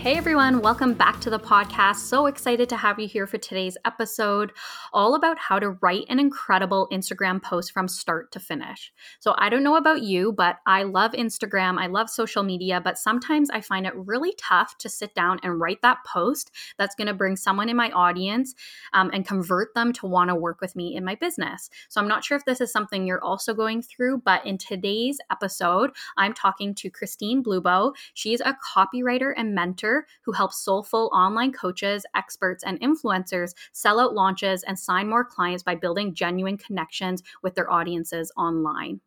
Hey everyone, welcome back to the podcast. So excited to have you here for today's episode, all about how to write an incredible Instagram post from start to finish. So, I don't know about you, but I love Instagram, I love social media, but sometimes I find it really tough to sit down and write that post that's going to bring someone in my audience um, and convert them to want to work with me in my business. So, I'm not sure if this is something you're also going through, but in today's episode, I'm talking to Christine Bluebow. She's a copywriter and mentor who helps soulful online coaches, experts, and influencers sell out launches and sign more clients by building genuine connections with their audiences online.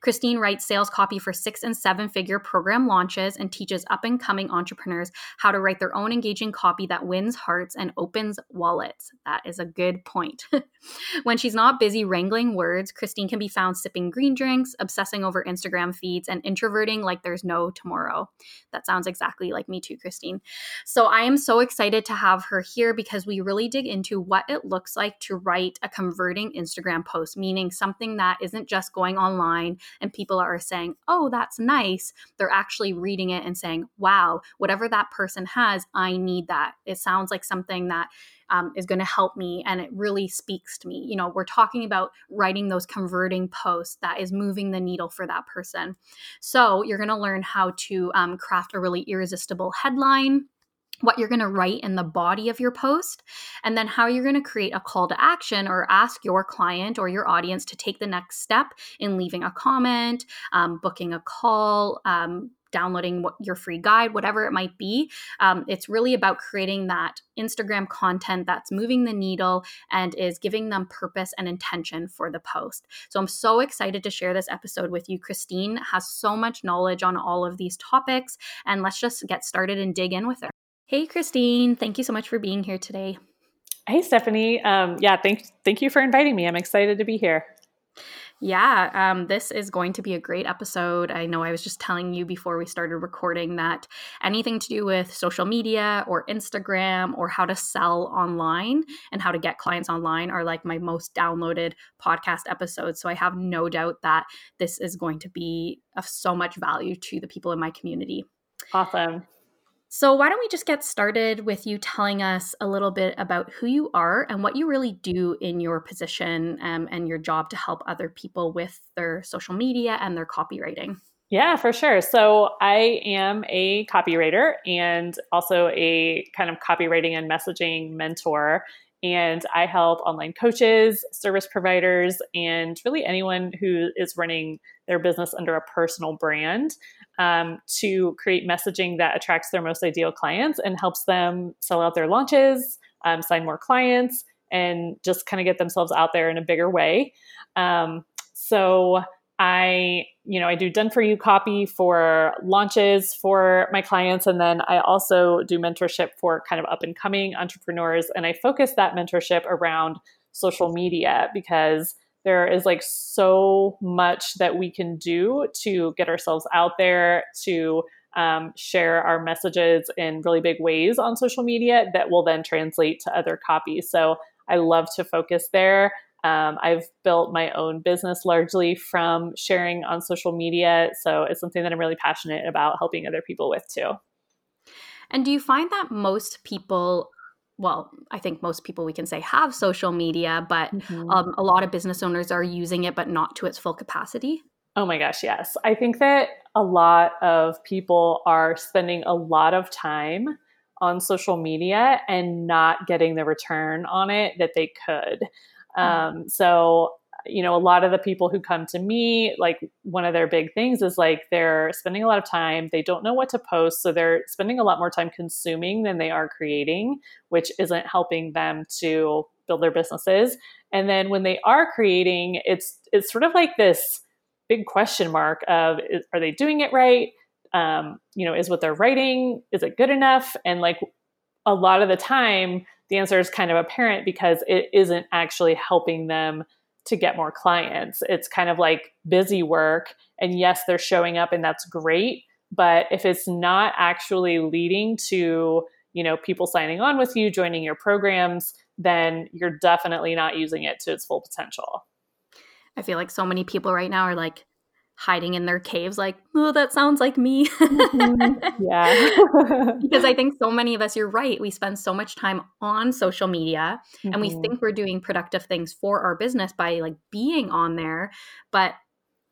Christine writes sales copy for six and seven figure program launches and teaches up and coming entrepreneurs how to write their own engaging copy that wins hearts and opens wallets. That is a good point. when she's not busy wrangling words, Christine can be found sipping green drinks, obsessing over Instagram feeds, and introverting like there's no tomorrow. That sounds exactly like me too, Christine. So I am so excited to have her here because we really dig into what it looks like to write a converting Instagram post, meaning something that isn't just going online online and people are saying, oh, that's nice, they're actually reading it and saying, wow, whatever that person has, I need that. It sounds like something that um, is going to help me and it really speaks to me. You know, we're talking about writing those converting posts that is moving the needle for that person. So you're going to learn how to um, craft a really irresistible headline what you're going to write in the body of your post, and then how you're going to create a call to action or ask your client or your audience to take the next step in leaving a comment, um, booking a call, um, downloading what, your free guide, whatever it might be. Um, it's really about creating that Instagram content that's moving the needle and is giving them purpose and intention for the post. So I'm so excited to share this episode with you. Christine has so much knowledge on all of these topics, and let's just get started and dig in with her. Hey, Christine. Thank you so much for being here today. Hey, Stephanie. Um, yeah, thank thank you for inviting me. I'm excited to be here. Yeah, um, this is going to be a great episode. I know I was just telling you before we started recording that anything to do with social media or Instagram or how to sell online and how to get clients online are like my most downloaded podcast episodes. So I have no doubt that this is going to be of so much value to the people in my community. Awesome. So, why don't we just get started with you telling us a little bit about who you are and what you really do in your position um, and your job to help other people with their social media and their copywriting? Yeah, for sure. So, I am a copywriter and also a kind of copywriting and messaging mentor. And I help online coaches, service providers, and really anyone who is running their business under a personal brand um, to create messaging that attracts their most ideal clients and helps them sell out their launches, um, sign more clients, and just kind of get themselves out there in a bigger way. Um, so, I, you know, I do done for you copy for launches for my clients. And then I also do mentorship for kind of up and coming entrepreneurs. And I focus that mentorship around social media because there is like so much that we can do to get ourselves out there to um, share our messages in really big ways on social media that will then translate to other copies. So I love to focus there. Um, I've built my own business largely from sharing on social media. So it's something that I'm really passionate about helping other people with too. And do you find that most people, well, I think most people we can say have social media, but mm-hmm. um, a lot of business owners are using it, but not to its full capacity? Oh my gosh, yes. I think that a lot of people are spending a lot of time on social media and not getting the return on it that they could. Mm-hmm. Um, so, you know, a lot of the people who come to me, like one of their big things is like they're spending a lot of time, they don't know what to post. So they're spending a lot more time consuming than they are creating, which isn't helping them to build their businesses. And then when they are creating, it's it's sort of like this big question mark of is, are they doing it right? Um, you know, is what they're writing is it good enough? And like a lot of the time, the answer is kind of apparent because it isn't actually helping them to get more clients. It's kind of like busy work. And yes, they're showing up and that's great. But if it's not actually leading to, you know, people signing on with you, joining your programs, then you're definitely not using it to its full potential. I feel like so many people right now are like hiding in their caves, like, oh, that sounds like me. mm-hmm. Yeah. because I think so many of us, you're right, we spend so much time on social media mm-hmm. and we mm-hmm. think we're doing productive things for our business by like being on there. But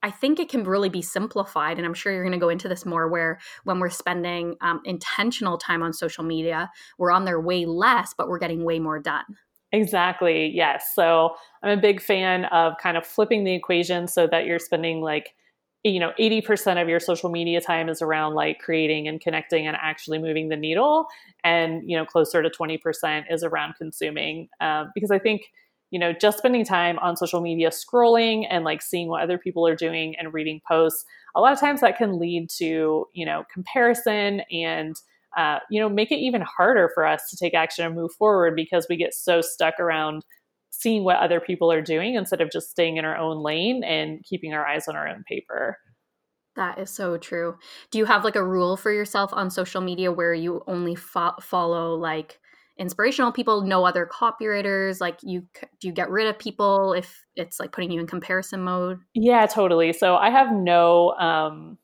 I think it can really be simplified. And I'm sure you're going to go into this more where when we're spending um, intentional time on social media, we're on there way less, but we're getting way more done. Exactly. Yes. So I'm a big fan of kind of flipping the equation so that you're spending like, you know, 80% of your social media time is around like creating and connecting and actually moving the needle. And, you know, closer to 20% is around consuming. Um, because I think, you know, just spending time on social media scrolling and like seeing what other people are doing and reading posts, a lot of times that can lead to, you know, comparison and, uh, you know, make it even harder for us to take action and move forward because we get so stuck around seeing what other people are doing instead of just staying in our own lane and keeping our eyes on our own paper. That is so true. Do you have like a rule for yourself on social media where you only fo- follow like inspirational people, no other copywriters? Like you do you get rid of people if it's like putting you in comparison mode? Yeah, totally. So I have no um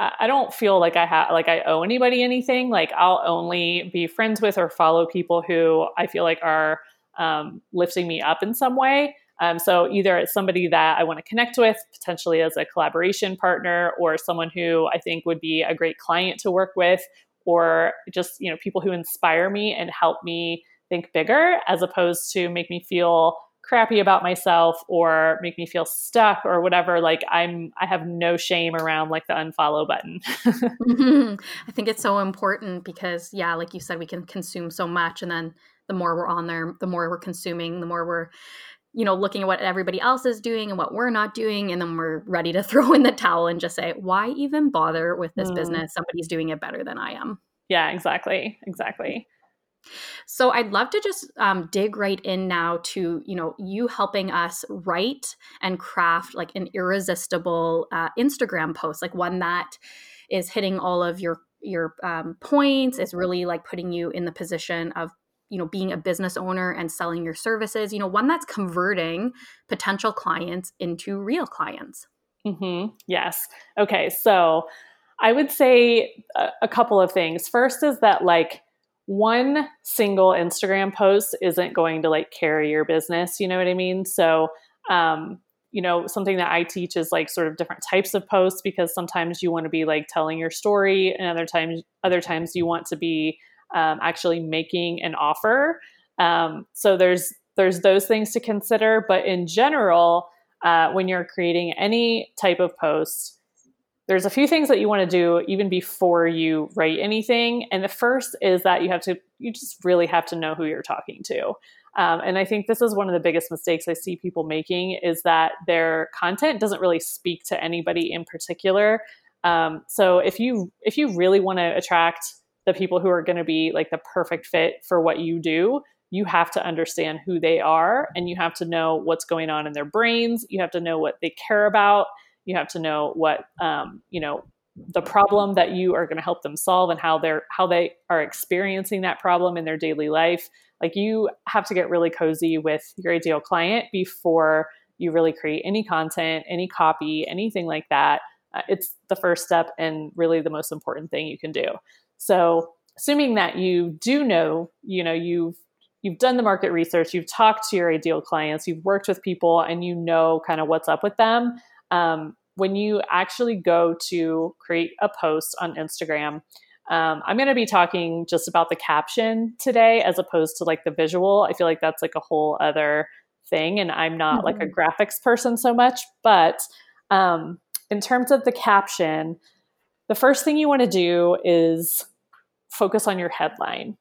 I don't feel like I have like I owe anybody anything. Like I'll only be friends with or follow people who I feel like are um, lifting me up in some way. Um, so either it's somebody that I want to connect with, potentially as a collaboration partner, or someone who I think would be a great client to work with, or just you know people who inspire me and help me think bigger, as opposed to make me feel crappy about myself or make me feel stuck or whatever like i'm i have no shame around like the unfollow button i think it's so important because yeah like you said we can consume so much and then the more we're on there the more we're consuming the more we're you know looking at what everybody else is doing and what we're not doing and then we're ready to throw in the towel and just say why even bother with this mm. business? Somebody's doing it better than i am. Yeah exactly exactly. So I'd love to just um, dig right in now to you know you helping us write and craft like an irresistible uh, Instagram post, like one that is hitting all of your your um, points, is really like putting you in the position of you know being a business owner and selling your services. You know, one that's converting potential clients into real clients. Mm-hmm. Yes. Okay. So I would say a, a couple of things. First is that like one single Instagram post isn't going to like carry your business. You know what I mean? So, um, you know, something that I teach is like sort of different types of posts because sometimes you want to be like telling your story, and other times, other times you want to be um, actually making an offer. Um, so there's there's those things to consider, but in general, uh, when you're creating any type of post, there's a few things that you want to do even before you write anything. And the first is that you have to, you just really have to know who you're talking to. Um, and I think this is one of the biggest mistakes I see people making is that their content doesn't really speak to anybody in particular. Um, so if you if you really want to attract the people who are going to be like the perfect fit for what you do, you have to understand who they are and you have to know what's going on in their brains. You have to know what they care about you have to know what um, you know the problem that you are going to help them solve and how they're how they are experiencing that problem in their daily life like you have to get really cozy with your ideal client before you really create any content any copy anything like that uh, it's the first step and really the most important thing you can do so assuming that you do know you know you've you've done the market research you've talked to your ideal clients you've worked with people and you know kind of what's up with them um, when you actually go to create a post on Instagram, um, I'm going to be talking just about the caption today as opposed to like the visual. I feel like that's like a whole other thing, and I'm not mm-hmm. like a mm-hmm. graphics person so much. But um, in terms of the caption, the first thing you want to do is focus on your headline.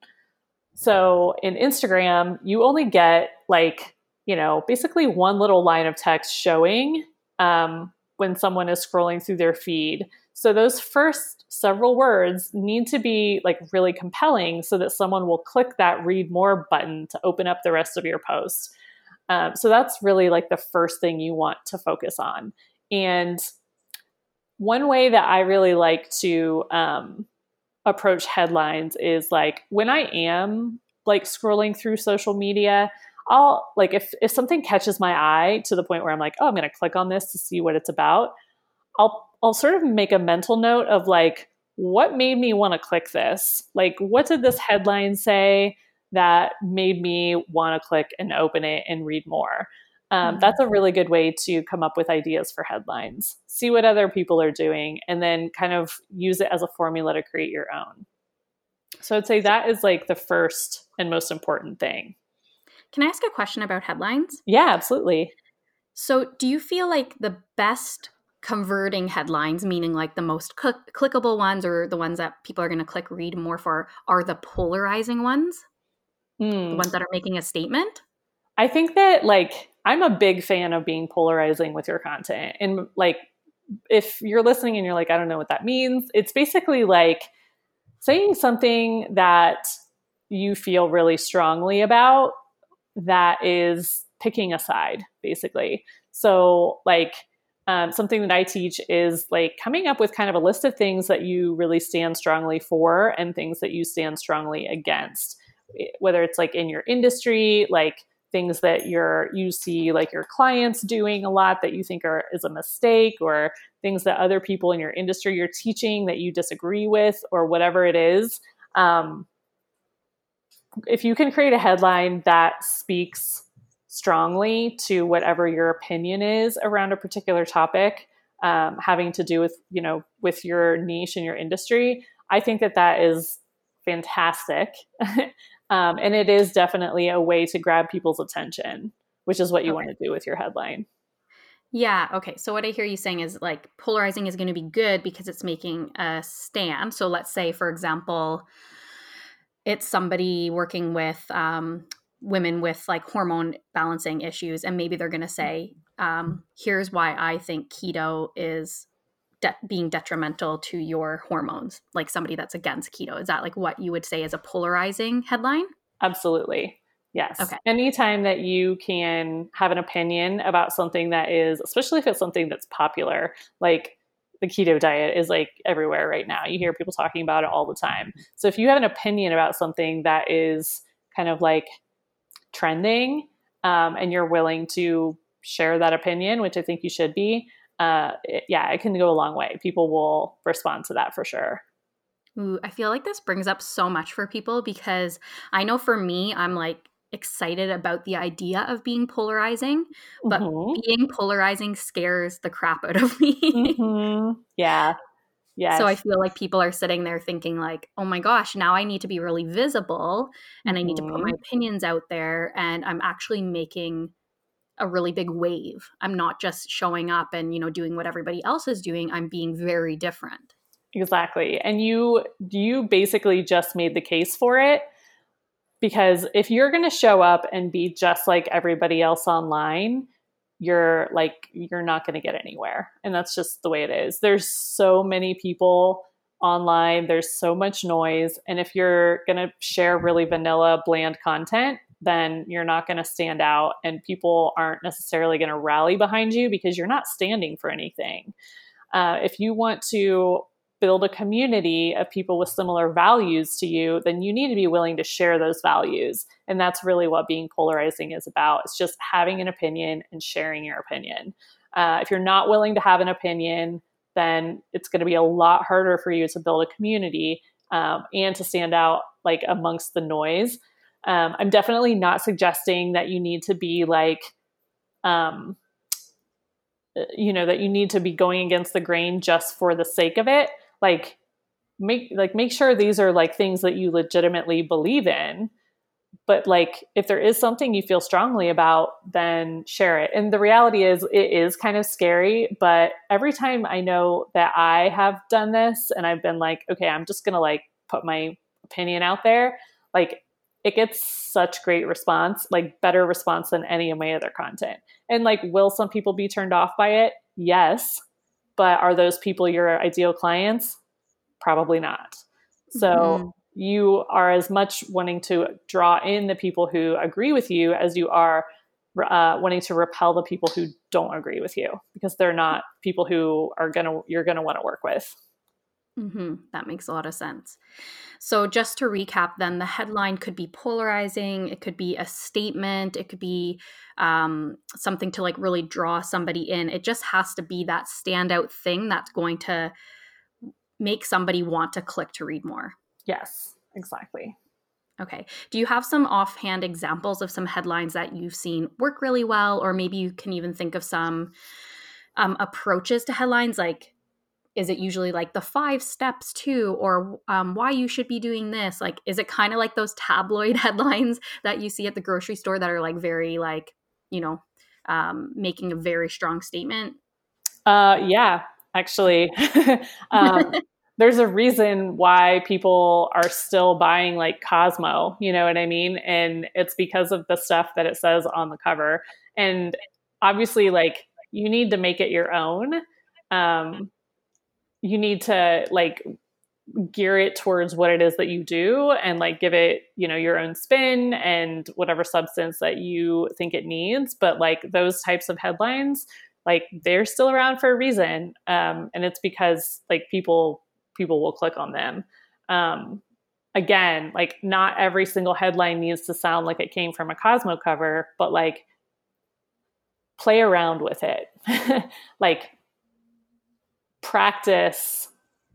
So in Instagram, you only get like, you know, basically one little line of text showing um, when someone is scrolling through their feed. So those first several words need to be like really compelling so that someone will click that read more button to open up the rest of your post. Um, so that's really like the first thing you want to focus on. And one way that I really like to um, approach headlines is like when I am like scrolling through social media, I'll like if if something catches my eye to the point where I'm like, oh, I'm going to click on this to see what it's about. I'll I'll sort of make a mental note of like what made me want to click this? Like what did this headline say that made me want to click and open it and read more? Um, mm-hmm. That's a really good way to come up with ideas for headlines. See what other people are doing and then kind of use it as a formula to create your own. So I'd say that is like the first and most important thing. Can I ask a question about headlines? Yeah, absolutely. So, do you feel like the best converting headlines, meaning like the most cl- clickable ones or the ones that people are going to click read more for, are the polarizing ones? Mm. The hmm. ones that are making a statement? I think that like I'm a big fan of being polarizing with your content. And like, if you're listening and you're like, I don't know what that means, it's basically like saying something that you feel really strongly about that is picking a side, basically. So, like, um, something that I teach is like coming up with kind of a list of things that you really stand strongly for and things that you stand strongly against, whether it's like in your industry, like things that you're you see like your clients doing a lot that you think are is a mistake or things that other people in your industry you're teaching that you disagree with or whatever it is um, if you can create a headline that speaks strongly to whatever your opinion is around a particular topic um, having to do with you know with your niche and your industry i think that that is fantastic Um, and it is definitely a way to grab people's attention, which is what you okay. want to do with your headline. Yeah. Okay. So what I hear you saying is like polarizing is going to be good because it's making a stand. So let's say, for example, it's somebody working with um, women with like hormone balancing issues, and maybe they're going to say, um, "Here's why I think keto is de- being detrimental to your hormones like somebody that's against keto. Is that like what you would say is a polarizing headline? Absolutely. Yes. Okay. Anytime that you can have an opinion about something that is especially if it's something that's popular like the keto diet is like everywhere right now. You hear people talking about it all the time. So if you have an opinion about something that is kind of like trending um, and you're willing to share that opinion which i think you should be uh, it, yeah, it can go a long way. People will respond to that for sure. Ooh, I feel like this brings up so much for people because I know for me, I'm like excited about the idea of being polarizing, but mm-hmm. being polarizing scares the crap out of me. mm-hmm. Yeah. Yeah. So I feel like people are sitting there thinking like, "Oh my gosh, now I need to be really visible and mm-hmm. I need to put my mm-hmm. opinions out there and I'm actually making a really big wave. I'm not just showing up and, you know, doing what everybody else is doing. I'm being very different. Exactly. And you you basically just made the case for it because if you're going to show up and be just like everybody else online, you're like you're not going to get anywhere. And that's just the way it is. There's so many people online, there's so much noise, and if you're going to share really vanilla bland content, then you're not going to stand out and people aren't necessarily going to rally behind you because you're not standing for anything. Uh, if you want to build a community of people with similar values to you, then you need to be willing to share those values. And that's really what being polarizing is about. It's just having an opinion and sharing your opinion. Uh, if you're not willing to have an opinion, then it's going to be a lot harder for you to build a community um, and to stand out like amongst the noise um, I'm definitely not suggesting that you need to be like, um, you know, that you need to be going against the grain just for the sake of it. Like, make like make sure these are like things that you legitimately believe in. But like, if there is something you feel strongly about, then share it. And the reality is, it is kind of scary. But every time I know that I have done this, and I've been like, okay, I'm just gonna like put my opinion out there. Like it gets such great response, like better response than any of my other content. And like, will some people be turned off by it? Yes. But are those people your ideal clients? Probably not. So mm-hmm. you are as much wanting to draw in the people who agree with you as you are uh, wanting to repel the people who don't agree with you because they're not people who are gonna you're gonna want to work with. Mm-hmm. That makes a lot of sense. So, just to recap, then the headline could be polarizing. It could be a statement. It could be um, something to like really draw somebody in. It just has to be that standout thing that's going to make somebody want to click to read more. Yes, exactly. Okay. Do you have some offhand examples of some headlines that you've seen work really well, or maybe you can even think of some um, approaches to headlines like is it usually like the five steps to or um, why you should be doing this? Like is it kind of like those tabloid headlines that you see at the grocery store that are like very like you know um, making a very strong statement? Uh, yeah actually. Um, there's a reason why people are still buying like cosmo you know what i mean? And it's because of the stuff that it says on the cover. And obviously like you need to make it your own. Um, you need to like gear it towards what it is that you do and like give it you know your own spin and whatever substance that you think it needs. But like those types of headlines like they're still around for a reason um, and it's because like people people will click on them. Um, again like not every single headline needs to sound like it came from a cosmo cover but like play around with it. Like practice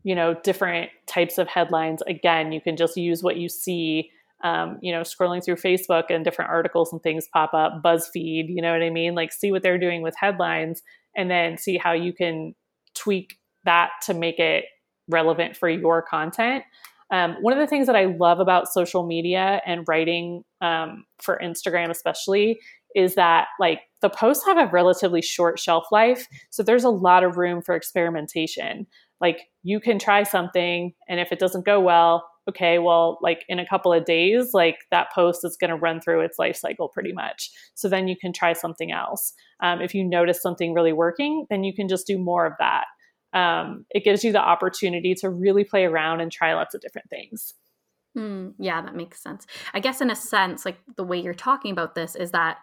you know different types of headlines. Again you can just use what you see um, you know scrolling through facebook and different articles and things pop up buzzfeed you know what i mean? Like see what they're doing with headlines and then see how you can tweak that to make it relevant for your content. Um, one of the things that i love about social media and writing um, for instagram especially is that like the posts have a relatively short shelf life. So there's a lot of room for experimentation. Like you can try something, and if it doesn't go well, okay, well, like in a couple of days, like that post is going to run through its life cycle pretty much. So then you can try something else. Um, if you notice something really working, then you can just do more of that. Um, it gives you the opportunity to really play around and try lots of different things. Mm, yeah, that makes sense. I guess in a sense, like the way you're talking about this is that,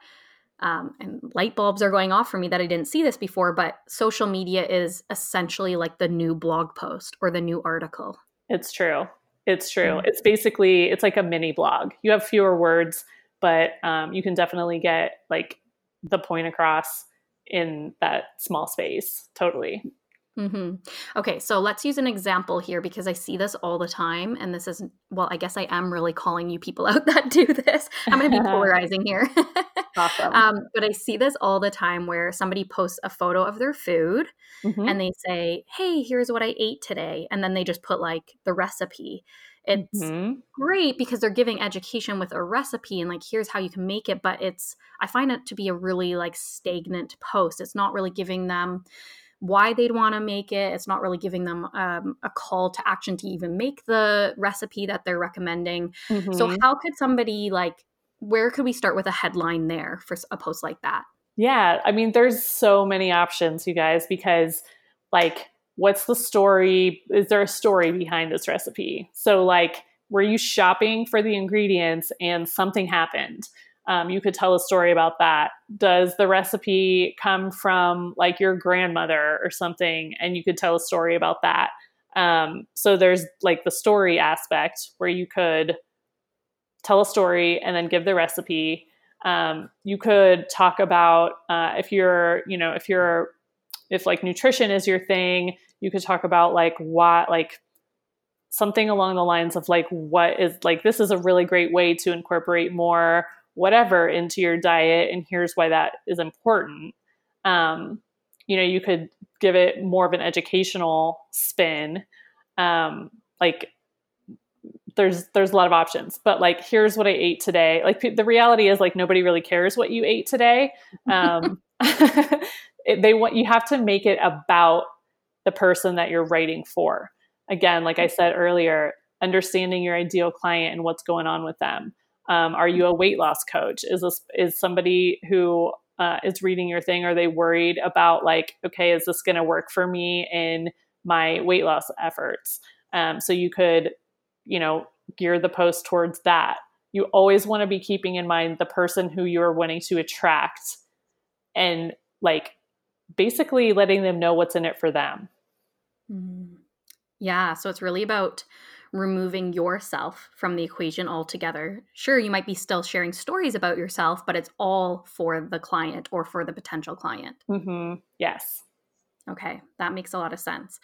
um, and light bulbs are going off for me that I didn't see this before, but social media is essentially like the new blog post or the new article. It's true. It's true. Mm. It's basically it's like a mini blog. You have fewer words, but um, you can definitely get like the point across in that small space. Totally. Mm-hmm. Okay, so let's use an example here because I see this all the time. And this is, well, I guess I am really calling you people out that do this. I'm going to be polarizing here. awesome. Um, but I see this all the time where somebody posts a photo of their food mm-hmm. and they say, hey, here's what I ate today. And then they just put like the recipe. It's mm-hmm. great because they're giving education with a recipe and like, here's how you can make it. But it's, I find it to be a really like stagnant post. It's not really giving them why they'd want to make it. It's not really giving them um, a call to action to even make the recipe that they're recommending. Mm-hmm. So, how could somebody like, where could we start with a headline there for a post like that? Yeah, I mean, there's so many options, you guys, because like, what's the story? Is there a story behind this recipe? So, like, were you shopping for the ingredients and something happened? Um, you could tell a story about that. Does the recipe come from like your grandmother or something? And you could tell a story about that. Um, so there's like the story aspect where you could tell a story and then give the recipe. Um, you could talk about uh, if you're, you know, if you're, if like nutrition is your thing, you could talk about like what, like something along the lines of like what is like this is a really great way to incorporate more whatever into your diet and here's why that is important. Um, you know you could give it more of an educational spin. Um, like there's there's a lot of options but like here's what i ate today. Like the reality is like nobody really cares what you ate today. Um, it, they want you have to make it about the person that you're writing for. Again like i said earlier understanding your ideal client and what's going on with them um, are you a weight loss coach? Is this is somebody who uh, is reading your thing, are they worried about like, okay, is this going to work for me in my weight loss efforts? Um, so you could, you know, gear the post towards that. You always want to be keeping in mind the person who you're wanting to attract and like basically letting them know what's in it for them. Mm-hmm. Yeah. So it's really about removing yourself from the equation altogether. Sure, you might be still sharing stories about yourself, but it's all for the client or for the potential client. Mm-hmm. Yes. Okay, that makes a lot of sense.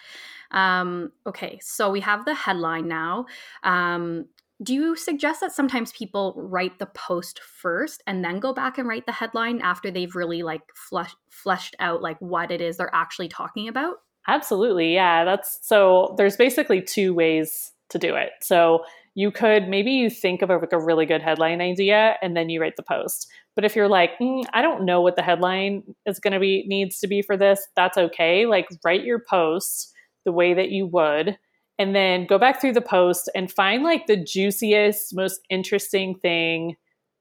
Um, okay, so we have the headline now. Um, do you suggest that sometimes people write the post first and then go back and write the headline after they've really like flesh, fleshed out like what it is they're actually talking about? Absolutely. Yeah, that's so there's basically two ways to do it. So you could maybe you think of a, like a really good headline idea and then you write the post. But if you're like, mm, I don't know what the headline is going to be needs to be for this, that's okay. Like write your post the way that you would and then go back through the post and find like the juiciest, most interesting thing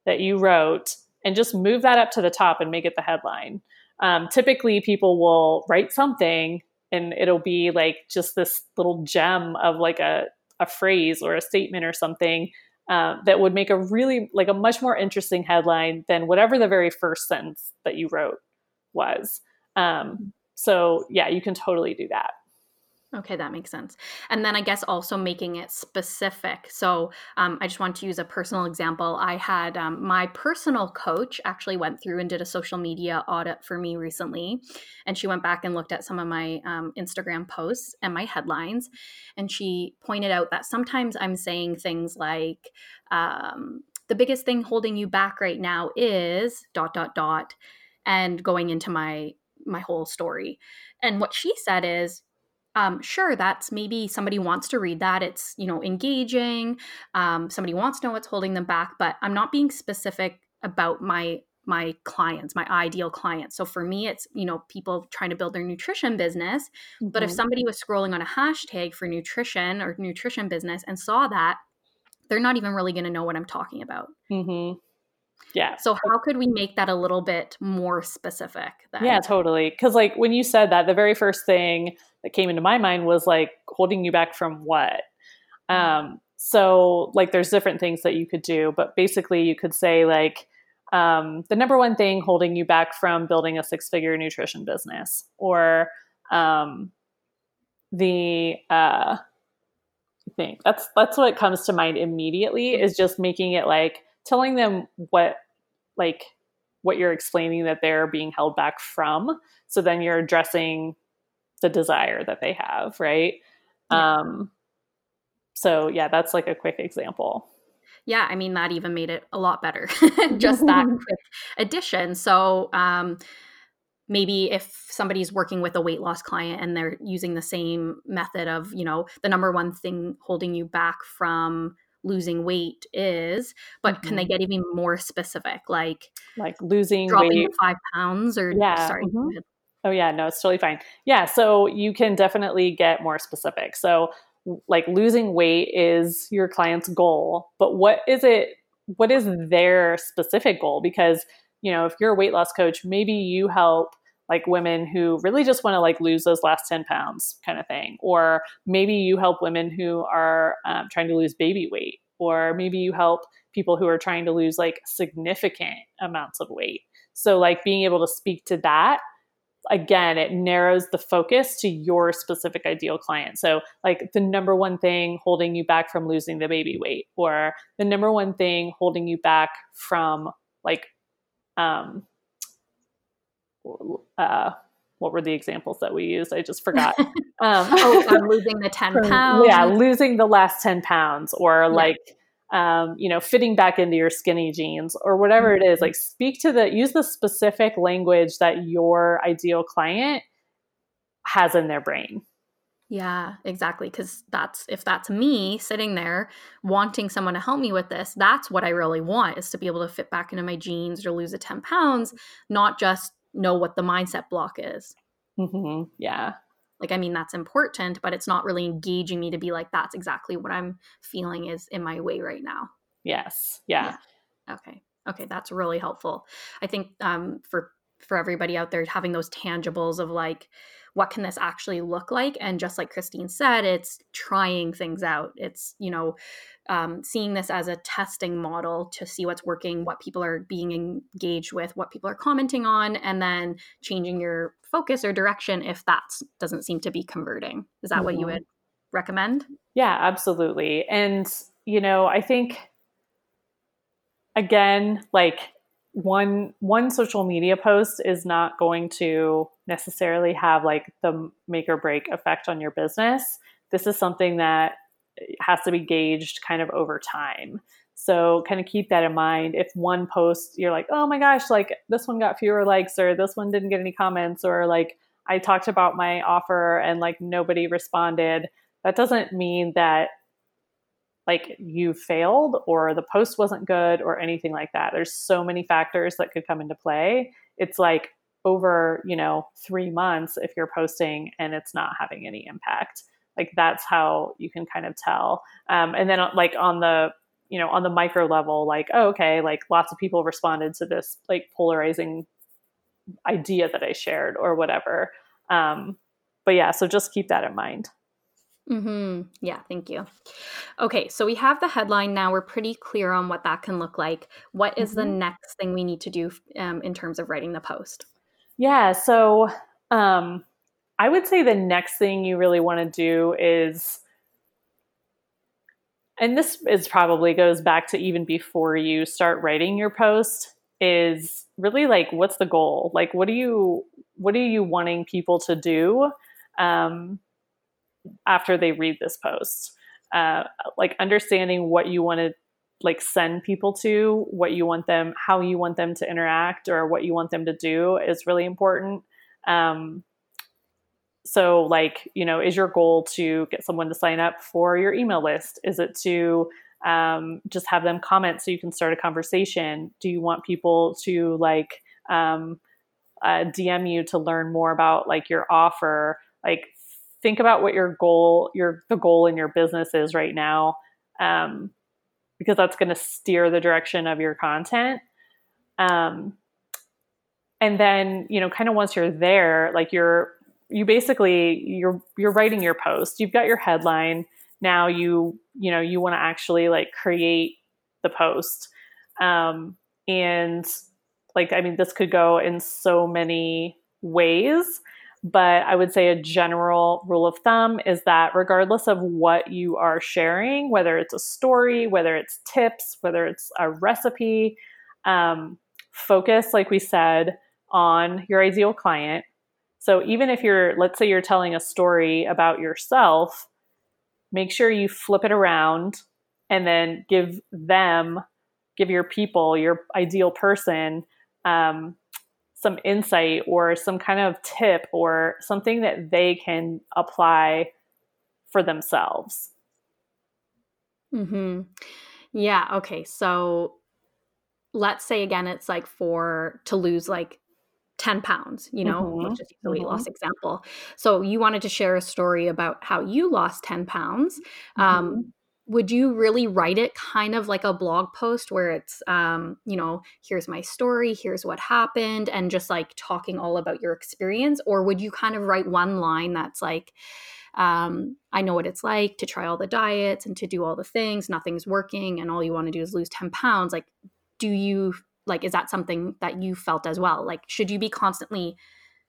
that you wrote and just move that up to the top and make it the headline. Um, typically, people will write something and it'll be like just this little gem of like a, a phrase or a statement or something um, that would make a really like a much more interesting headline than whatever the very first sentence that you wrote was. Um, so yeah you can totally do that Okay, that makes sense. And then I guess also making it specific. So um, I just want to use a personal example. I had um, my personal coach actually went through and did a social media audit for me recently. And she went back and looked at some of my um, Instagram posts and my headlines. And she pointed out that sometimes I'm saying things like, um, the biggest thing holding you back right now is dot, dot, dot, and going into my my whole story. And what she said is, um, sure that's maybe somebody wants to read that it's you know engaging um, somebody wants to know what's holding them back but i'm not being specific about my my clients my ideal clients so for me it's you know people trying to build their nutrition business mm-hmm. but if mm-hmm. somebody was scrolling on a hashtag for nutrition or nutrition business and saw that they're not even really going to know what i'm talking about mm-hmm. Yeah. So how could we make that a little bit more specific? Then? Yeah, totally. Because like when you said that, the very first thing that came into my mind was like holding you back from what. Mm-hmm. Um, so like there's different things that you could do, but basically you could say like um, the number one thing holding you back from building a six figure nutrition business or um, the uh, I think that's that's what comes to mind immediately is just making it like telling them what like what you're explaining that they're being held back from so then you're addressing the desire that they have right yeah. um so yeah that's like a quick example yeah i mean that even made it a lot better just that quick addition so um maybe if somebody's working with a weight loss client and they're using the same method of you know the number one thing holding you back from losing weight is, but mm-hmm. can they mm-hmm. get even more specific, like like losing dropping weight. five pounds or yeah. Sorry. Mm-hmm. Oh yeah, no, it's totally fine. Yeah, so you can definitely get more specific. So like losing weight is your client's goal, but what is it? What is their specific goal? Because you know, if you're a weight loss coach, maybe you help like women who really just want to like lose those last 10 pounds kind of thing or maybe you help women who are um, trying to lose baby weight or maybe you help people who are trying to lose like significant amounts of weight so like being able to speak to that again it narrows the focus to your specific ideal client so like the number one thing holding you back from losing the baby weight or the number one thing holding you back from like um uh, what were the examples that we used? I just forgot. Um, oh, losing the 10 pounds. Yeah, losing the last 10 pounds or yeah. like, um, you know, fitting back into your skinny jeans or whatever mm-hmm. it is. Like, speak to the, use the specific language that your ideal client has in their brain. Yeah, exactly. Because that's if that's me sitting there wanting someone to help me with this, that's what I really want is to be able to fit back into my jeans or lose a 10 pounds, not just know what the mindset block is. Mm-hmm. Yeah. Like, I mean, that's important, but it's not really engaging me to be like, that's exactly what I'm feeling is in my way right now. Yes. Yeah. yeah. Okay. Okay. That's really helpful. I think um, for for everybody out there having those tangibles of like what can this actually look like and just like christine said it's trying things out it's you know um, seeing this as a testing model to see what's working what people are being engaged with what people are commenting on and then changing your focus or direction if that doesn't seem to be converting is that mm-hmm. what you mm-hmm. would recommend yeah absolutely and you know i think again like one one social media post is not going to necessarily have like the make or break effect on your business this is something that has to be gauged kind of over time so kind of keep that in mind if one post you're like oh my gosh like this one got fewer likes or this one didn't get any comments or like i talked about my offer and like nobody responded that doesn't mean that like you failed or the post wasn't good or anything like that. There's so many factors that could come into play. It's like over, you know, 3 months if you're posting and it's not having any impact. Like that's how you can kind of tell. Um, and then uh, like on the you know on the micro level like oh, okay like lots of people responded to this like polarizing idea that i shared or whatever um, but yeah so just keep that in mind Mm-hmm. Yeah, thank you. Okay, so we have the headline now. We're pretty clear on what that can look like. What is mm-hmm. the next thing we need to do um, in terms of writing the post? Yeah, so um, I would say the next thing you really want to do is, and this is probably goes back to even before you start writing your post, is really like what's the goal? Like, what do you what are you wanting people to do? Um, after they read this post. Uh, like understanding what you want to like send people to, what you want them, how you want them to interact, or what you want them to do is really important. Um, so, like, you know, is your goal to get someone to sign up for your email list? Is it to um, just have them comment so you can start a conversation? Do you want people to like um, uh, DM you to learn more about like your offer? Like, think about what your goal your the goal in your business is right now um, because that's going to steer the direction of your content um, and then you know kind of once you're there like you're you basically you're you're writing your post you've got your headline now you you know you want to actually like create the post um, and like i mean this could go in so many ways but I would say a general rule of thumb is that regardless of what you are sharing, whether it's a story, whether it's tips, whether it's a recipe, um, focus, like we said, on your ideal client. So even if you're, let's say you're telling a story about yourself, make sure you flip it around and then give them, give your people, your ideal person, um, some insight or some kind of tip or something that they can apply for themselves. Mhm. Yeah, okay. So let's say again it's like for to lose like 10 pounds, you know, mm-hmm. let's just use the weight mm-hmm. loss example. So you wanted to share a story about how you lost 10 pounds. Um, mm-hmm. Um, would you really write it kind of like a blog post where it's um, you know here's my story here's what happened and just like talking all about your experience or would you kind of write one line that's like um, i know what it's like to try all the diets and to do all the things nothing's working and all you want to do is lose 10 pounds like do you like is that something that you felt as well like should you be constantly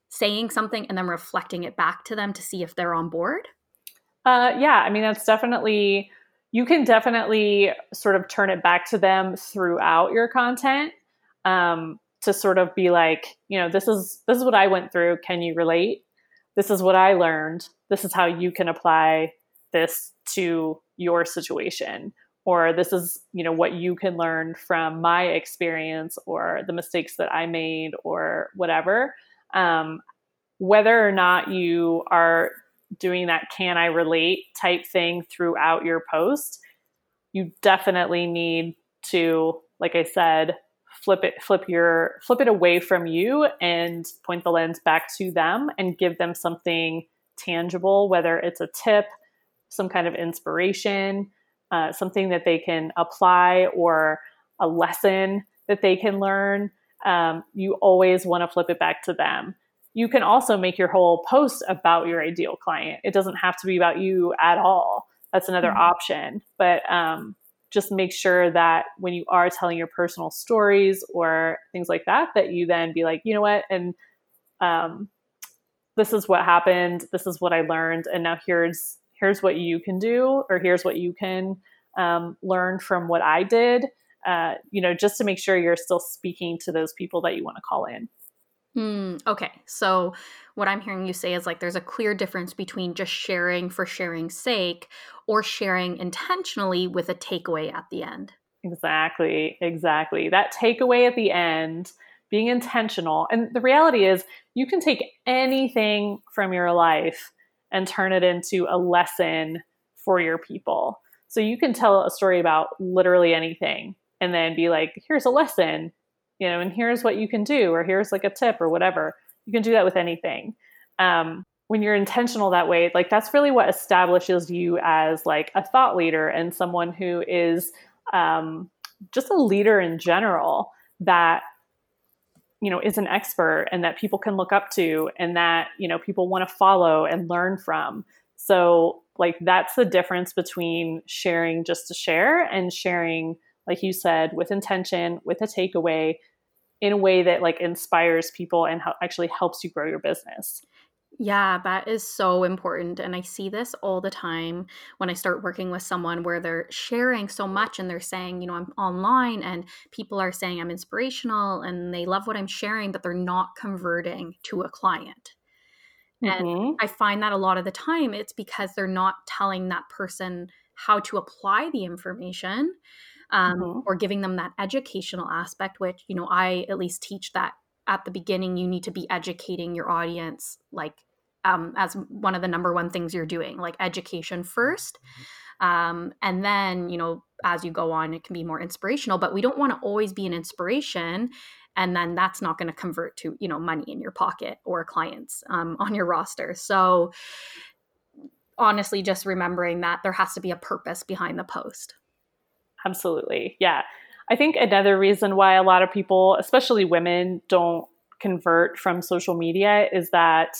saying something and then reflecting it back to them to see if they're on board uh, yeah i mean that's definitely you can definitely sort of turn it back to them throughout your content um, to sort of be like, you know, this is this is what I went through. Can you relate? This is what I learned. This is how you can apply this to your situation or this is you know what you can learn from my experience or the mistakes that i made or whatever. Um, whether or not you are doing that can I relate type thing throughout your post, you definitely need to, like I said, flip it flip your flip it away from you and point the lens back to them and give them something tangible, whether it's a tip, some kind of inspiration, uh, something that they can apply or a lesson that they can learn. um, you always want to flip it back to them. You can also make your whole post about your ideal client. It doesn't have to be about you at all. That's another mm-hmm. option. But um, just make sure that when you are telling your personal stories or things like that, that you then be like, you know what, and um, this is what happened. This is what I learned, and now here's here's what you can do, or here's what you can um, learn from what I did. Uh, you know, just to make sure you're still speaking to those people that you want to call in. Mm, okay. So, what I'm hearing you say is like there's a clear difference between just sharing for sharing's sake or sharing intentionally with a takeaway at the end. Exactly. Exactly. That takeaway at the end, being intentional. And the reality is, you can take anything from your life and turn it into a lesson for your people. So, you can tell a story about literally anything and then be like, here's a lesson you know, and here's what you can do, or here's like a tip or whatever. You can do that with anything. Um, when you're intentional that way, like that's really what establishes you as like a thought leader and someone who is um, just a leader in general that you know is an expert and that people can look up to and that you know people want to follow and learn from so like that's the difference between sharing just to share and sharing like you said with intention with a takeaway in a way that like inspires people and ho- actually helps you grow your business. Yeah, that is so important. And I see this all the time when I start working with someone where they're sharing so much and they're saying, you know, I'm online and people are saying I'm inspirational and they love what I'm sharing, but they're not converting to a client. Mm-hmm. And I find that a lot of the time it's because they're not telling that person how to apply the information um, mm-hmm. or giving them that educational aspect, which, you know, I at least teach that at the beginning, you need to be educating your audience, like um, as one of the number one things you're doing, like education 1st mm-hmm. um, and then, you know, as you go on, it can be more inspirational, but we don't want to always be an inspiration and then that's not going to convert to you know money in your pocket or clients um, on your roster so honestly just remembering that there has to be a purpose behind the post Absolutely. Yeah. I think another reason why a lot of people, especially women, don't convert from social media is that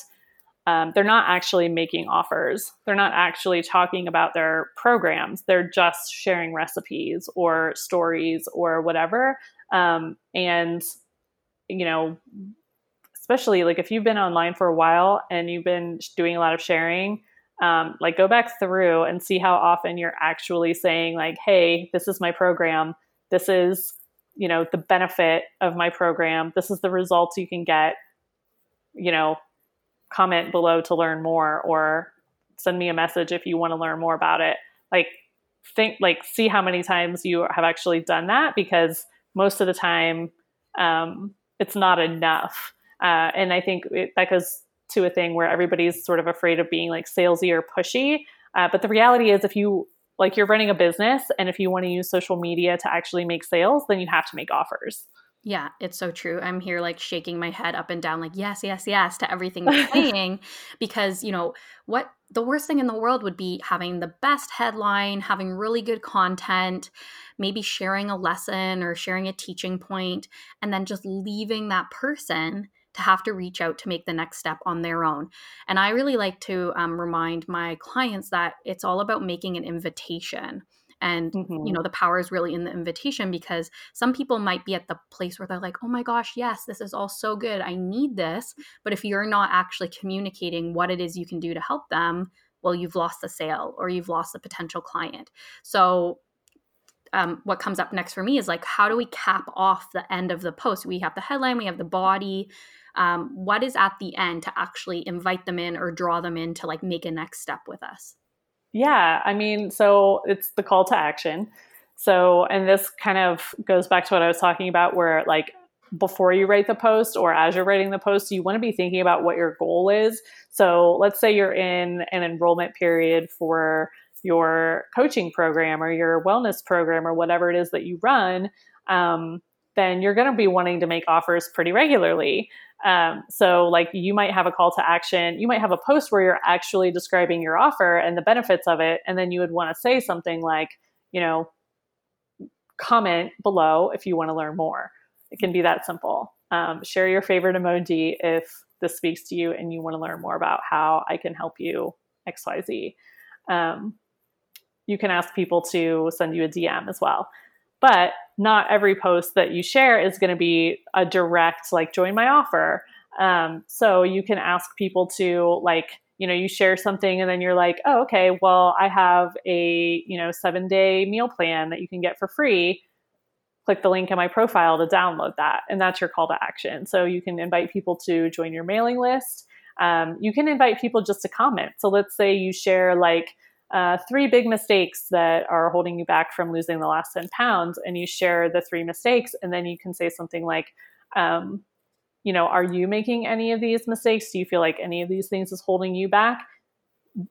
um, they're not actually making offers. They're not actually talking about their programs. They're just sharing recipes or stories or whatever. Um, and, you know, especially like if you've been online for a while and you've been doing a lot of sharing, um, like go back through and see how often you're actually saying like hey this is my program this is you know the benefit of my program. This is the results you can get. You know comment below to learn more or send me a message if you want to learn more about it. Like think like see how many times you have actually done that because most of the time um, it's not enough. Uh, and i think it, that goes to a thing where everybody's sort of afraid of being like salesy or pushy. Uh, but the reality is, if you like you're running a business and if you want to use social media to actually make sales, then you have to make offers. Yeah, it's so true. I'm here like shaking my head up and down, like, yes, yes, yes, to everything you're saying. because, you know, what the worst thing in the world would be having the best headline, having really good content, maybe sharing a lesson or sharing a teaching point, and then just leaving that person to have to reach out to make the next step on their own. And I really like to um, remind my clients that it's all about making an invitation. And, mm-hmm. you know, the power is really in the invitation because some people might be at the place where they're like, oh my gosh, yes, this is all so good. I need this. But if you're not actually communicating what it is you can do to help them, well, you've lost the sale or you've lost the potential client. So um, what comes up next for me is like, how do we cap off the end of the post? We have the headline, we have the body, um, what is at the end to actually invite them in or draw them in to like make a next step with us? Yeah i mean so it's the call to action. So and this kind of goes back to what i was talking about where like before you write the post or as you're writing the post you want to be thinking about what your goal is. So let's say you're in an enrollment period for your coaching program or your wellness program or whatever it is that you run um, then you're going to be wanting to make offers pretty regularly um, so, like, you might have a call to action. You might have a post where you're actually describing your offer and the benefits of it. And then you would want to say something like, you know, comment below if you want to learn more. It can be that simple. Um, share your favorite emoji if this speaks to you and you want to learn more about how I can help you XYZ. Um, you can ask people to send you a DM as well. But not every post that you share is going to be a direct, like, join my offer. Um, so you can ask people to, like, you know, you share something and then you're like, oh, okay, well, I have a, you know, seven day meal plan that you can get for free. Click the link in my profile to download that. And that's your call to action. So you can invite people to join your mailing list. Um, you can invite people just to comment. So let's say you share like uh, three big mistakes that are holding you back from losing the last 10 pounds, and you share the three mistakes, and then you can say something like, um, you know, are you making any of these mistakes? Do you feel like any of these things is holding you back?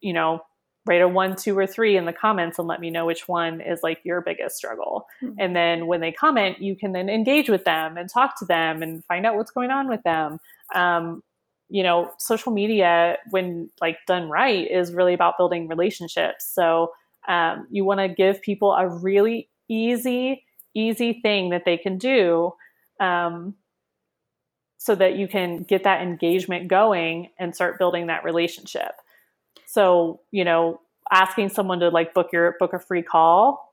You know, write a one, two, or three in the comments and let me know which one is like your biggest struggle. Mm-hmm. And then when they comment, you can then engage with them and talk to them and find out what's going on with them. Um, you know, social media, when like done right, is really about building relationships. So um, you want to give people a really easy, easy thing that they can do. Um, so that you can get that engagement going and start building that relationship. So, you know, asking someone to like book your book a free call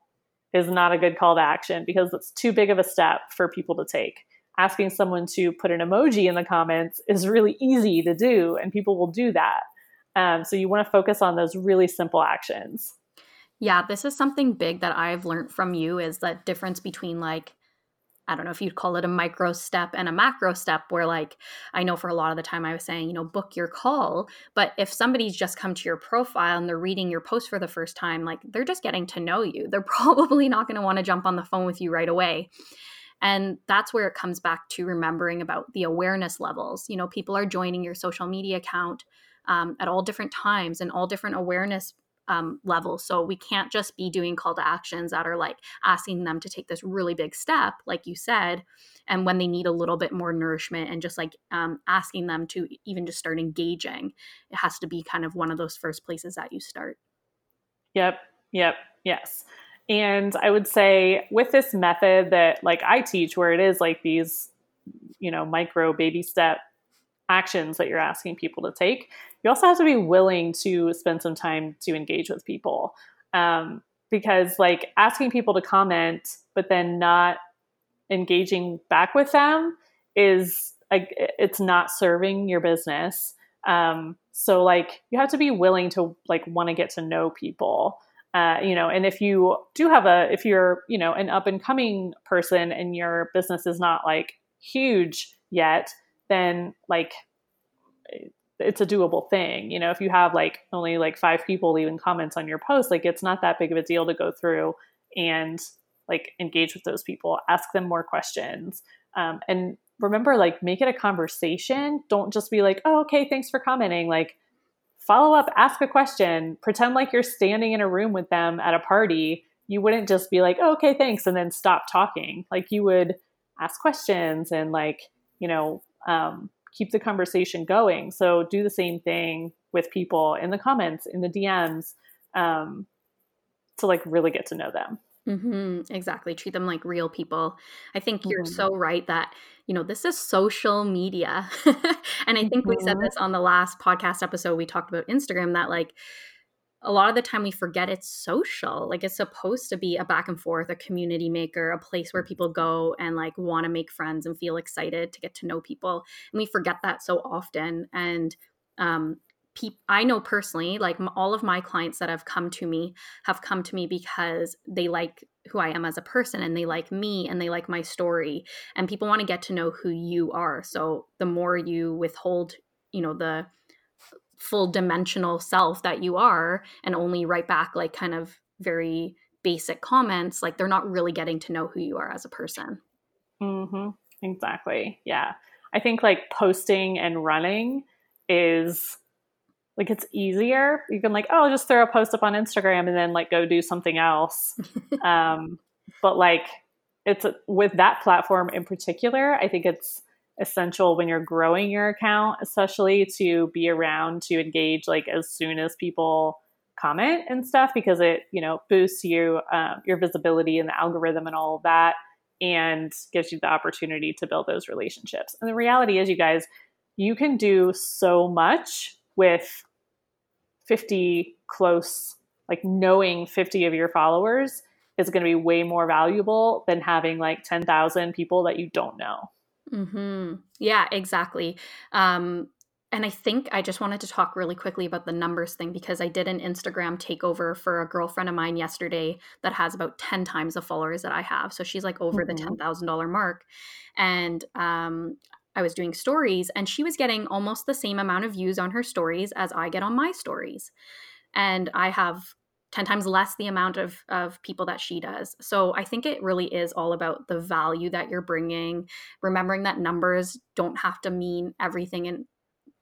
is not a good call to action because it's too big of a step for people to take. Asking someone to put an emoji in the comments is really easy to do, and people will do that. Um, so you want to focus on those really simple actions. Yeah, this is something big that I've learned from you is that difference between like I don't know if you'd call it a micro step and a macro step, where like I know for a lot of the time I was saying, you know, book your call. But if somebody's just come to your profile and they're reading your post for the first time, like they're just getting to know you. They're probably not going to want to jump on the phone with you right away. And that's where it comes back to remembering about the awareness levels. You know, people are joining your social media account um, at all different times and all different awareness um, level. So we can't just be doing call to actions that are like asking them to take this really big step, like you said, and when they need a little bit more nourishment and just like um, asking them to even just start engaging. It has to be kind of one of those first places that you start. Yep. Yep. Yes. And I would say with this method that like I teach, where it is like these, you know, micro baby step actions that you're asking people to take, you also have to be willing to spend some time to engage with people. Um, because like asking people to comment, but then not engaging back with them is like it's not serving your business. Um, so like you have to be willing to like want to get to know people. Uh, you know, and if you do have a, if you're, you know, an up and coming person and your business is not like huge yet, then like it's a doable thing. You know, if you have like only like five people leaving comments on your post, like it's not that big of a deal to go through and like engage with those people, ask them more questions. Um, and remember, like, make it a conversation. Don't just be like, oh, okay, thanks for commenting. Like, follow up, ask a question, pretend like you're standing in a room with them at a party. You wouldn't just be like, oh, okay, thanks, and then stop talking. Like, you would ask questions and, like, you know, um, keep the conversation going. So do the same thing with people in the comments, in the DMs, um, to like really get to know them. Mm-hmm, exactly. Treat them like real people. I think you're mm-hmm. so right that, you know, this is social media. and I think mm-hmm. we said mm-hmm. this on the last podcast episode. We talked about Instagram that, like, a lot of the time we forget it's social. Like it's supposed to be a back and forth, a community maker, a place where people go and like want to make friends and feel excited to get to know people. And we forget that so often. And um, I know personally, like all of my clients that have come to me have come to me because they like who I am as a person and they like me and they like my story. And people want to get to know who you are. So the more you withhold, you know, the full dimensional self that you are and only write back like kind of very basic comments like they're not really getting to know who you are as a person mm-hmm. exactly yeah i think like posting and running is like it's easier you can like oh just throw a post up on instagram and then like go do something else um but like it's with that platform in particular i think it's essential when you're growing your account, especially to be around to engage like as soon as people comment and stuff because it you know boosts you um, your visibility and the algorithm and all of that and gives you the opportunity to build those relationships. And the reality is, you guys, you can do so much with 50 close, like knowing 50 of your followers is going to be way more valuable than having like 10,000 people that you don't know. Mm-hmm. Yeah, exactly. Um, and I think I just wanted to talk really quickly about the numbers thing because I did an Instagram takeover for a girlfriend of mine yesterday that has about 10 times the followers that I have. So she's like over mm-hmm. the $10,000 mark. And um, I was doing stories and she was getting almost the same amount of views on her stories as I get on my stories. And I have 10 times less the amount of, of people that she does. So I think it really is all about the value that you're bringing, remembering that numbers don't have to mean everything and,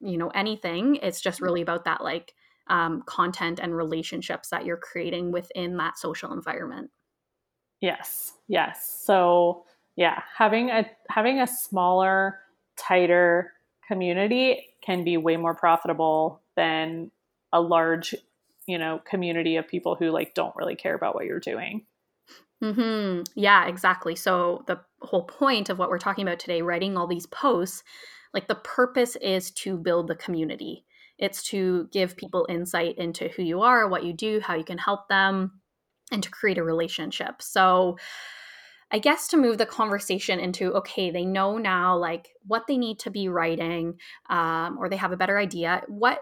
you know, anything. It's just really about that like um, content and relationships that you're creating within that social environment. Yes. Yes. So yeah, having a, having a smaller, tighter community can be way more profitable than a large you know community of people who like don't really care about what you're doing. Hmm yeah exactly. So the whole point of what we're talking about today writing all these posts like the purpose is to build the community. It's to give people insight into who you are what you do how you can help them and to create a relationship. So I guess to move the conversation into okay, they know now like what they need to be writing, um, or they have a better idea. What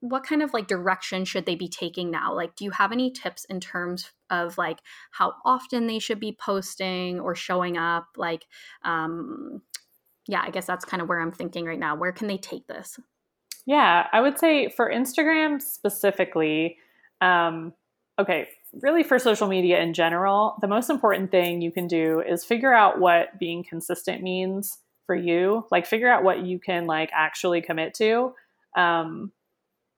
what kind of like direction should they be taking now? Like do you have any tips in terms of like how often they should be posting or showing up? Like um yeah i guess that's kind of where i'm thinking right now. Where can they take this? Yeah i would say for instagram specifically um okay really for social media in general the most important thing you can do is figure out what being consistent means for you like figure out what you can like actually commit to um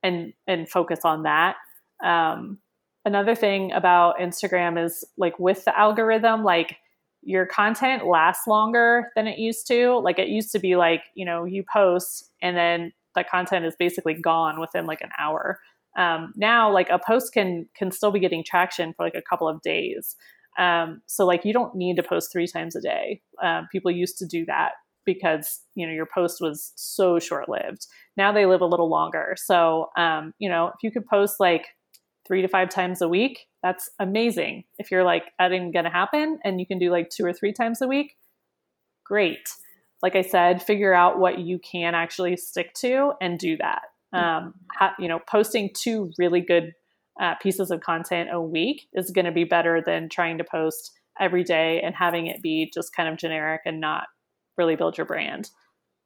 and and focus on that. Um, another thing about Instagram is like with the algorithm, like your content lasts longer than it used to. Like it used to be like, you know, you post and then the content is basically gone within like an hour. Um, now like a post can can still be getting traction for like a couple of days. Um, so like you don't need to post three times a day. Um, people used to do that because you know your post was so short lived. Now they live a little longer. So um, you know if you could post like three to five times a week, that's amazing. If you're like that ain't gonna happen and you can do like two or three times a week, great. Like I said, figure out what you can actually stick to and do that. Um, ha- you know, posting two really good uh, pieces of content a week is going to be better than trying to post every day and having it be just kind of generic and not really build your brand.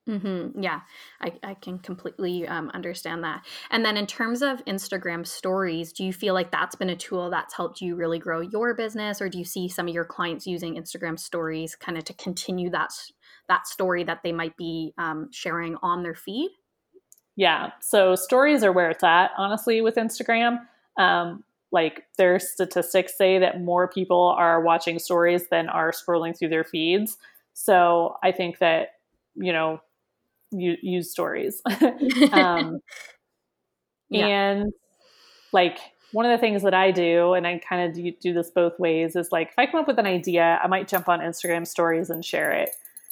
Mm-hmm. Yeah, I, I can completely um, understand that. And then in terms of Instagram stories, do you feel like that's been a tool that's helped you really grow your business, or do you see some of your clients using Instagram stories kind of to continue that that story that they might be um, sharing on their feed? Yeah, so stories are where it's at, honestly, with Instagram. Um, like their statistics say that more people are watching stories than are scrolling through their feeds. So I think that, you know, you use stories. um, yeah. And like one of the things that I do, and I kind of do, do this both ways, is like if I come up with an idea, I might jump on Instagram stories and share it.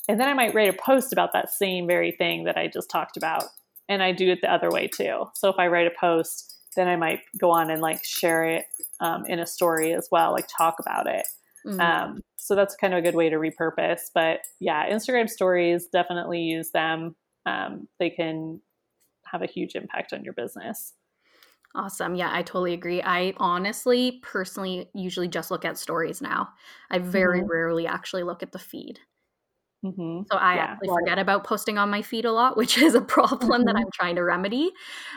And then I might write a post about that same very thing that I just talked about. And I do it the other way too. So if I write a post, then I might go on and like share it um, in a story as well, like talk about it. Mm-hmm. Um, so that's kind of a good way to repurpose. But yeah, Instagram stories definitely use them. Um, they can have a huge impact on your business. Awesome. Yeah, I totally agree. I honestly, personally, usually just look at stories now. I very mm-hmm. rarely actually look at the feed. Mm-hmm. So I yeah. actually forget about posting on my feed a lot, which is a problem mm-hmm. that I'm trying to remedy.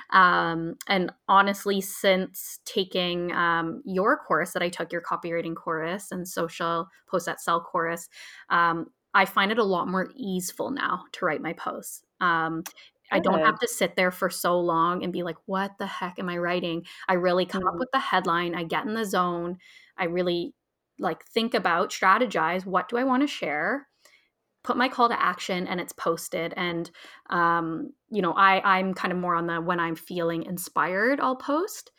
Um, and honestly, since taking um, your course that I took, your copywriting course and social post that sell course, um, I find it a lot more easeful now to write my posts. Um, I don't have to sit there for so long and be like, what the heck am I writing? I really come mm-hmm. up with the headline, I get in the zone, I really like think about, strategize, what do I want to share? Put my call to action and it's posted and um, you know i i'm kind of more on the when i'm feeling inspired i'll post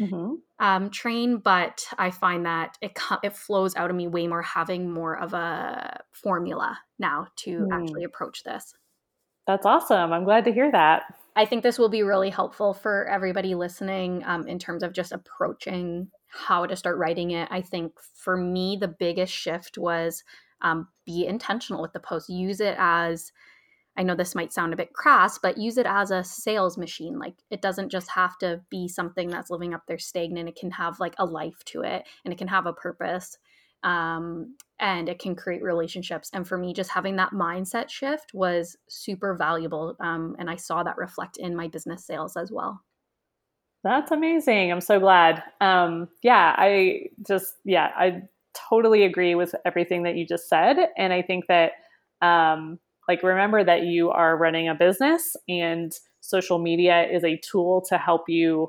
mm-hmm. um, train, but I find that it it flows out of me way more having more of a formula now to mm. actually approach this. That's awesome. I'm glad to hear that. I think this will be really helpful for everybody listening um, in terms of just approaching how to start writing it. I think for me, the biggest shift was um, be intentional with the post. Use it as, I know this might sound a bit crass, but use it as a sales machine. Like it doesn't just have to be something that's living up there stagnant. It can have like a life to it and it can have a purpose um, and it can create relationships. And for me, just having that mindset shift was super valuable. Um, and I saw that reflect in my business sales as well. That's amazing. I'm so glad. Um, yeah, I just, yeah, I totally agree with everything that you just said. And I think that, um, like, remember that you are running a business and social media is a tool to help you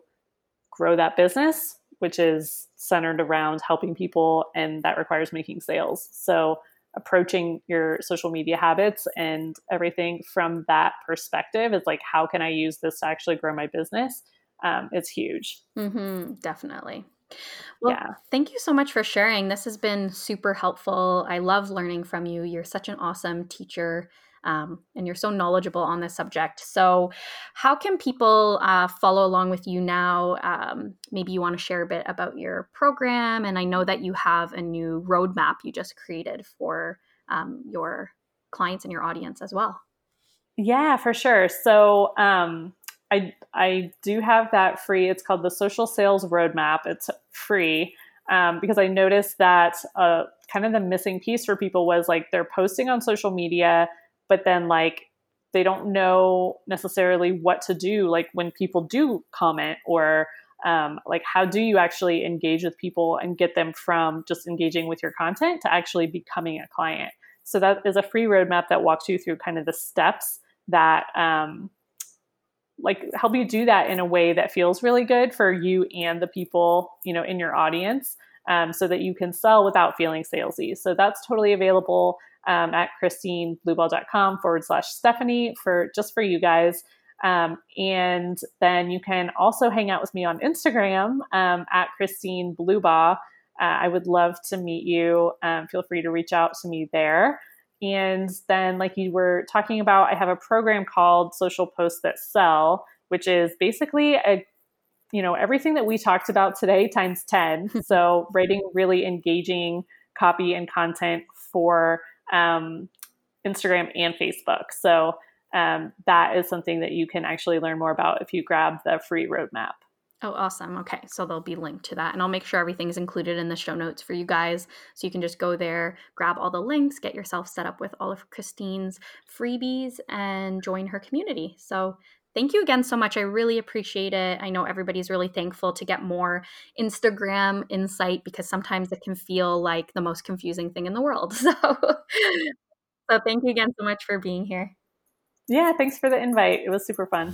grow that business, which is centered around helping people and that requires making sales. So, approaching your social media habits and everything from that perspective is like, how can I use this to actually grow my business? Um, it's huge. Mm-hmm, definitely. Well, yeah. thank you so much for sharing. This has been super helpful. I love learning from you. You're such an awesome teacher um, and you're so knowledgeable on this subject. So, how can people uh, follow along with you now? Um, maybe you want to share a bit about your program, and I know that you have a new roadmap you just created for um, your clients and your audience as well. Yeah, for sure. So, um, I I do have that free. It's called the Social Sales Roadmap. It's free. Um, because I noticed that uh, kind of the missing piece for people was like they're posting on social media, but then like they don't know necessarily what to do like when people do comment or um, like how do you actually engage with people and get them from just engaging with your content to actually becoming a client so that is a free roadmap that walks you through kind of the steps that um, like help you do that in a way that feels really good for you and the people you know in your audience um, so that you can sell without feeling salesy so that's totally available um, at christineblueball.com forward slash Stephanie for just for you guys. Um, and then you can also hang out with me on Instagram um, at Christine Bluebaugh. Uh, I would love to meet you. Um, feel free to reach out to me there. And then, like you were talking about, I have a program called Social Posts That Sell, which is basically a you know everything that we talked about today times 10 so writing really engaging copy and content for um, Instagram and Facebook. So um, that is something that you can actually learn more about if you grab the free roadmap. Oh, awesome. Okay. So they'll be linked to that. And I'll make sure everything is included in the show notes for you guys. So you can just go there, grab all the links, get yourself set up with all of Christine's freebies, and join her community. So thank you again so much. I really appreciate it. I know everybody's really thankful to get more Instagram insight because sometimes it can feel like the most confusing thing in the world. So, so thank you again so much for being here. Yeah, thanks for the invite. It was super fun.